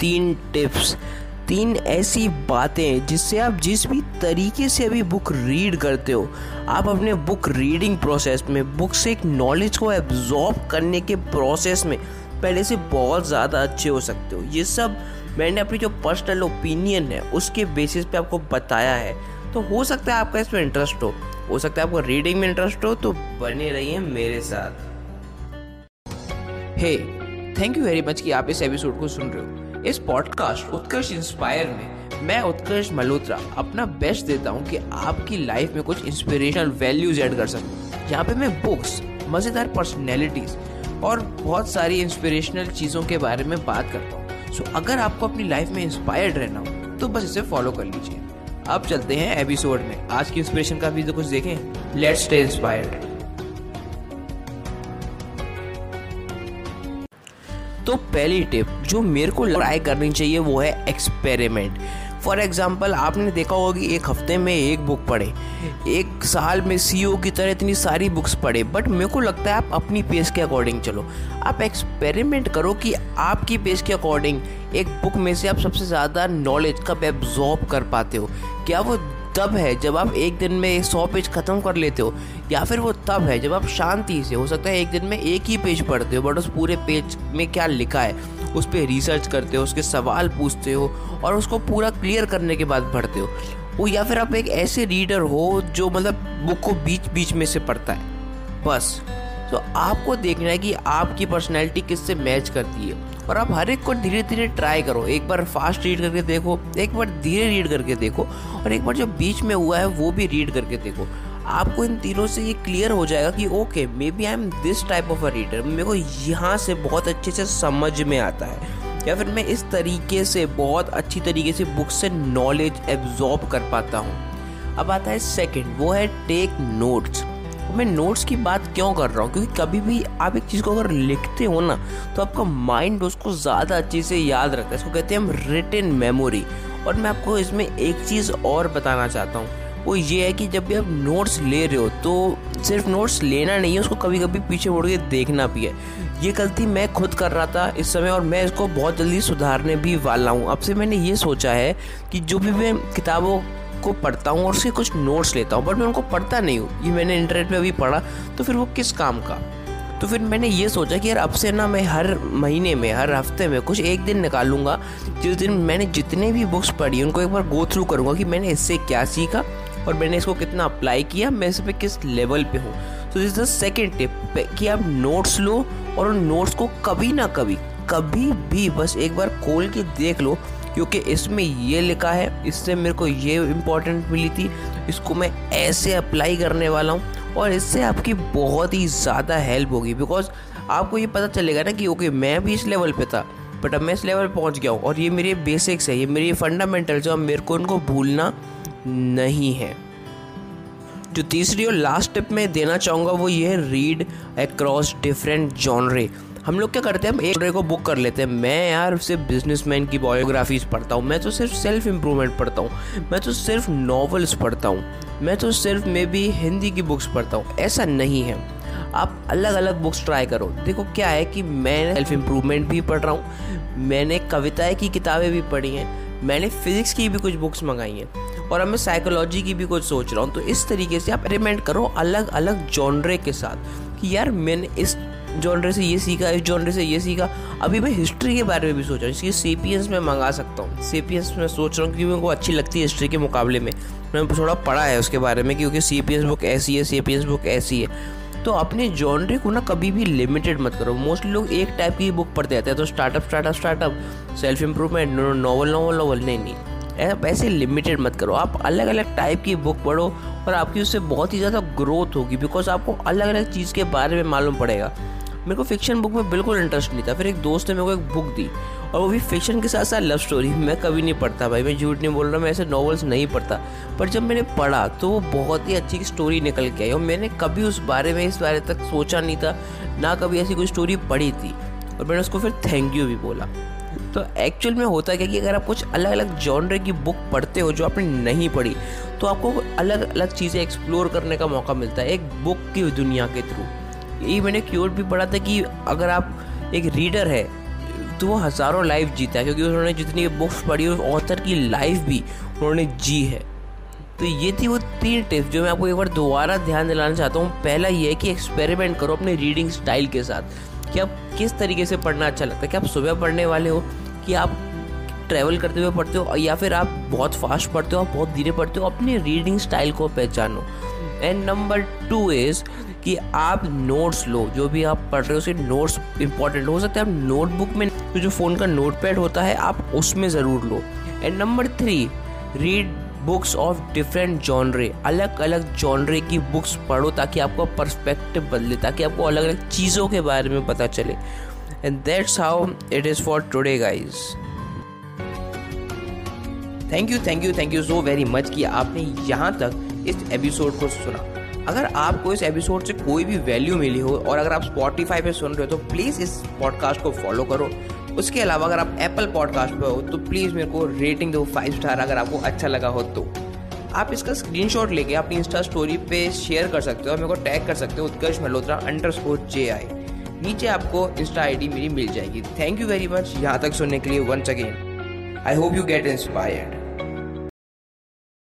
तीन टिप्स, तीन ऐसी बातें जिससे आप जिस भी तरीके से अभी बुक रीड करते हो, आप अपने बुक रीडिंग प्रोसेस में बुक से एक नॉलेज को एब्जॉर्ब करने के प्रोसेस में पहले से बहुत ज़्यादा अच्छे हो सकते हो। ये सब मैंने अपनी जो पर्सनल ओपिनियन है, उसके बेसिस पे आपको बताया है। तो हो सकता है आपका इसमें इंटरेस्ट हो हो सकता है आपको रीडिंग में इंटरेस्ट हो तो बने रहिए मेरे साथ। Hey thank you very much कि आप इस एपिसोड को सुन रहे हो। इस पॉडकास्ट उत्कर्ष इंस्पायर में मैं उत्कर्ष मल्होत्रा अपना बेस्ट देता हूँ कि आपकी लाइफ में कुछ इंस्पिरेशनल वैल्यूज़ ऐड कर सकूँ। यहाँ पे मैं बुक्स मज़ेदार पर्सनैलिटीज़ और बहुत सारी इंस्पिरेशनल चीज़ों के बारे में बात करता हूँ। सो अगर आपको अपनी लाइफ में इंस्पायर्ड रहना हो तो बस इसे फॉलो कर लीजिए। अब चलते हैं एपिसोड में। आज की इंस्पिरेशन का भी तो कुछ देखें? लेट्स स्टे इंस्पायर्ड तो पहली टिप जो मेरे को ट्राई करनी चाहिए वो है एक्सपेरिमेंट फॉर एग्ज़ाम्पल आपने देखा होगा कि एक हफ़्ते में एक बुक पढ़े। एक साल में सी e की तरह इतनी सारी बुक्स पढ़े बट मेरे को लगता है आप अपनी पेस के अकॉर्डिंग चलो। आप एक्सपेरिमेंट करो कि आपकी पेस के अकॉर्डिंग एक बुक में से आप सबसे ज़्यादा नॉलेज कब एब्जॉर्ब कर पाते हो। क्या वो तब है जब आप एक दिन में सौ पेज ख़त्म कर लेते हो, या फिर वो तब है जब आप शांति से, हो सकता है एक दिन में एक ही पेज पढ़ते हो, बट उस पूरे पेज में क्या लिखा है, उस पर रिसर्च करते हो, उसके सवाल पूछते हो, और उसको पूरा क्लियर करने के बाद पढ़ते हो। वो या फिर आप एक ऐसे रीडर हो जो मतलब बुक को बीच बीच में से पढ़ता है। बस। तो आपको देखना है कि आपकी पर्सनैलिटी किससे मैच करती है। और आप हर एक को धीरे धीरे ट्राई करो। एक बार फास्ट रीड करके देखो, एक बार धीरे रीड करके देखो, और एक बार जो बीच में हुआ है, वो भी रीड करके देखो। आपको इन तीनों से ये क्लियर हो जाएगा कि okay maybe I am this type of a reader मेरे को यहाँ से बहुत अच्छे से समझ में आता है। या फिर मैं इस तरीके से, बहुत अच्छी तरीके से बुक से नॉलेज एब्जॉर्ब कर पाता हूँ। अब आता है सेकंड वो है टेक नोट्स मैं नोट्स की बात क्यों कर रहा हूँ? क्योंकि कभी भी आप एक चीज़ को अगर लिखते हो ना तो आपका माइंड उसको ज़्यादा अच्छे से याद रखता है। इसको कहते हैं हम रिटन मेमोरी और मैं आपको इसमें एक चीज़ और बताना चाहता हूँ। वो ये है कि जब भी आप नोट्स ले रहे हो तो सिर्फ़ नोट्स लेना नहीं है, उसको कभी कभी पीछे मुड़ के देखना भी है। ये गलती मैं खुद कर रहा था इस समय, और मैं इसको बहुत जल्दी सुधारने भी वाला हूँ। अब से मैंने ये सोचा है कि जो भी मैं किताबों को पढ़ता हूँ और उसके कुछ नोट्स लेता हूँ बट मैं उनको पढ़ता नहीं हूँ। ये मैंने इंटरनेट पे अभी पढ़ा तो फिर वो किस काम का? तो फिर मैंने ये सोचा कि यार अब से ना मैं हर महीने में, हर हफ़्ते में कुछ एक दिन निकालूँगा। जिस दिन मैंने जितने भी बुक्स पढ़ी, उनको एक बार गो थ्रू करूँगा कि मैंने इससे क्या सीखा और मैंने इसको कितना अप्लाई किया, मैं इस पर किस लेवल पे हूँ। तो दिस द सेकेंड टिप कि आप नोट्स लो और उन नोट्स को कभी ना कभी कभी भी बस एक बार खोल के देख लो क्योंकि इसमें ये लिखा है, इससे मेरे को ये इम्पोर्टेंट मिली थी, इसको मैं ऐसे अप्लाई करने वाला हूँ और इससे आपकी बहुत ही ज़्यादा हेल्प होगी। बिकॉज़ आपको ये पता चलेगा ना कि ओके मैं भी इस लेवल पे था बट अब मैं इस लेवल पहुँच गया हूँ और ये मेरे बेसिक्स है, ये मेरे फंडामेंटल्स है मेरे को उनको भूलना नहीं है। जो तीसरी और लास्ट टिप मैं देना चाहूँगा वो ये है रीड अक्रॉस डिफरेंट जॉनरे हम लोग क्या करते हैं, हम एक को बुक कर लेते हैं। मैं यार सिर्फ़ बिजनेसमैन की बायोग्राफीज पढ़ता हूँ। मैं तो सिर्फ़ सेल्फ इम्प्रूवमेंट पढ़ता हूँ। मैं तो सिर्फ़ नॉवेल्स पढ़ता हूँ। मैं तो सिर्फ़ मे बी हिंदी की बुक्स पढ़ता हूँ। ऐसा नहीं है। आप अलग अलग बुक्स ट्राई करो। देखो क्या है कि मैं सेल्फ इम्प्रूवमेंट भी पढ़ रहा हूँ। मैंने कविताएँ की किताबें भी पढ़ी हैं। मैंने फिजिक्स की भी कुछ बुक्स मंगाई हैं। और अब मैं साइकोलॉजी की भी कुछ सोच रहा हूँ। तो इस तरीके से आप एक्सपेरिमेंट करो अलग अलग जॉनरे के साथ कि यार मैंने इस जॉनरे से ये सीखा, इस जॉनरे से ये सीखा। अभी मैं हिस्ट्री के बारे में भी सोच रहा हूँ, इसकी सेपियंस में मंगा सकता हूँ। सेपियंस में सोच रहा हूँ क्योंकि मेरे को अच्छी लगती है हिस्ट्री के मुकाबले में। मैंने थोड़ा पढ़ा है उसके बारे में क्योंकि सेपियंस बुक ऐसी है सेपियंस बुक ऐसी है। तो अपने जॉनरे को ना कभी भी लिमिटेड मत करो। मोस्टली लोग एक टाइप की बुक पढ़ते रहते हैं तो startup startup startup self improvement novel novel novel नहीं नहीं। ऐसे लिमिटेड मत करो। आप अलग अलग टाइप की बुक पढ़ो और आपकी उससे बहुत ही ज़्यादा ग्रोथ होगी बिकॉज़ आपको अलग अलग चीज़ के बारे में मालूम पड़ेगा। मेरे को फिक्शन बुक में बिल्कुल इंटरेस्ट नहीं था। फिर एक दोस्त ने मेरे को एक बुक दी और वो भी फिक्शन के साथ साथ लव स्टोरी मैं कभी नहीं पढ़ता भाई, मैं झूठ नहीं बोल रहा, मैं ऐसे नॉवेल्स नहीं पढ़ता। पर जब मैंने पढ़ा तो वो बहुत ही अच्छी स्टोरी निकल के आई और मैंने कभी उस बारे में, इस बारे तक सोचा नहीं था, ना कभी ऐसी कोई स्टोरी पढ़ी थी। और मैंने उसको फिर थैंक यू भी बोला। तो एक्चुअल में होता क्या कि अगर आप कुछ अलग अलग जॉनरे की बुक पढ़ते हो जो आपने नहीं पढ़ी तो आपको अलग अलग चीज़ें एक्सप्लोर करने का मौका मिलता है एक बुक की दुनिया के थ्रू यही मैंने क्योर भी पढ़ा था कि अगर आप एक रीडर है तो वो हज़ारों लाइफ जीता है, क्योंकि उन्होंने जितनी बुक्स पढ़ी, उस ऑथर की लाइफ भी उन्होंने जी है। तो ये थी वो तीन टिप्स जो मैं आपको एक बार दोबारा ध्यान दिलाना चाहता हूँ। पहला ये है कि एक्सपेरिमेंट करो अपने रीडिंग स्टाइल के साथ, कि आप किस तरीके से पढ़ना अच्छा लगता है। कि आप सुबह पढ़ने वाले हो, कि आप ट्रैवल करते हुए पढ़ते हो, या फिर आप बहुत फास्ट पढ़ते हो, आप बहुत धीरे पढ़ते हो, अपने रीडिंग स्टाइल को पहचानो। एंड नंबर टू इज़ कि आप नोट्स लो, जो भी आप पढ़ रहे हो उसके नोट्स इंपॉर्टेंट हो सकता है। आप नोटबुक में तो जो फ़ोन का नोट पैड होता है, आप उसमें ज़रूर लो। And number three read books of different genre अलग अलग जॉनरे की बुक्स पढ़ो ताकि आपका पर्सपेक्टिव बदले, ताकि आपको अलग अलग चीज़ों के बारे में पता चले। And that's how it is for today guys thank you thank you thank you so very much कि आपने यहाँ तक इस एपिसोड को सुना। अगर आपको इस एपिसोड से कोई भी वैल्यू मिली हो और अगर आप स्पॉटिफाई पे सुन रहे हो तो प्लीज़ इस पॉडकास्ट को फॉलो करो। उसके अलावा अगर आप एप्पल पॉडकास्ट पे हो तो प्लीज़ मेरे को रेटिंग दो फाइव स्टार अगर आपको अच्छा लगा हो तो। आप इसका स्क्रीनशॉट लेके अपनी इंस्टा स्टोरी पे शेयर कर सकते हो और मेरे को टैग कर सकते हो, Utkarsh Malhotra underscore J I नीचे आपको इंस्टा आईडी मेरी मिल जाएगी। थैंक यू वेरी मच यहाँ तक सुनने के लिए once again I hope you get inspired.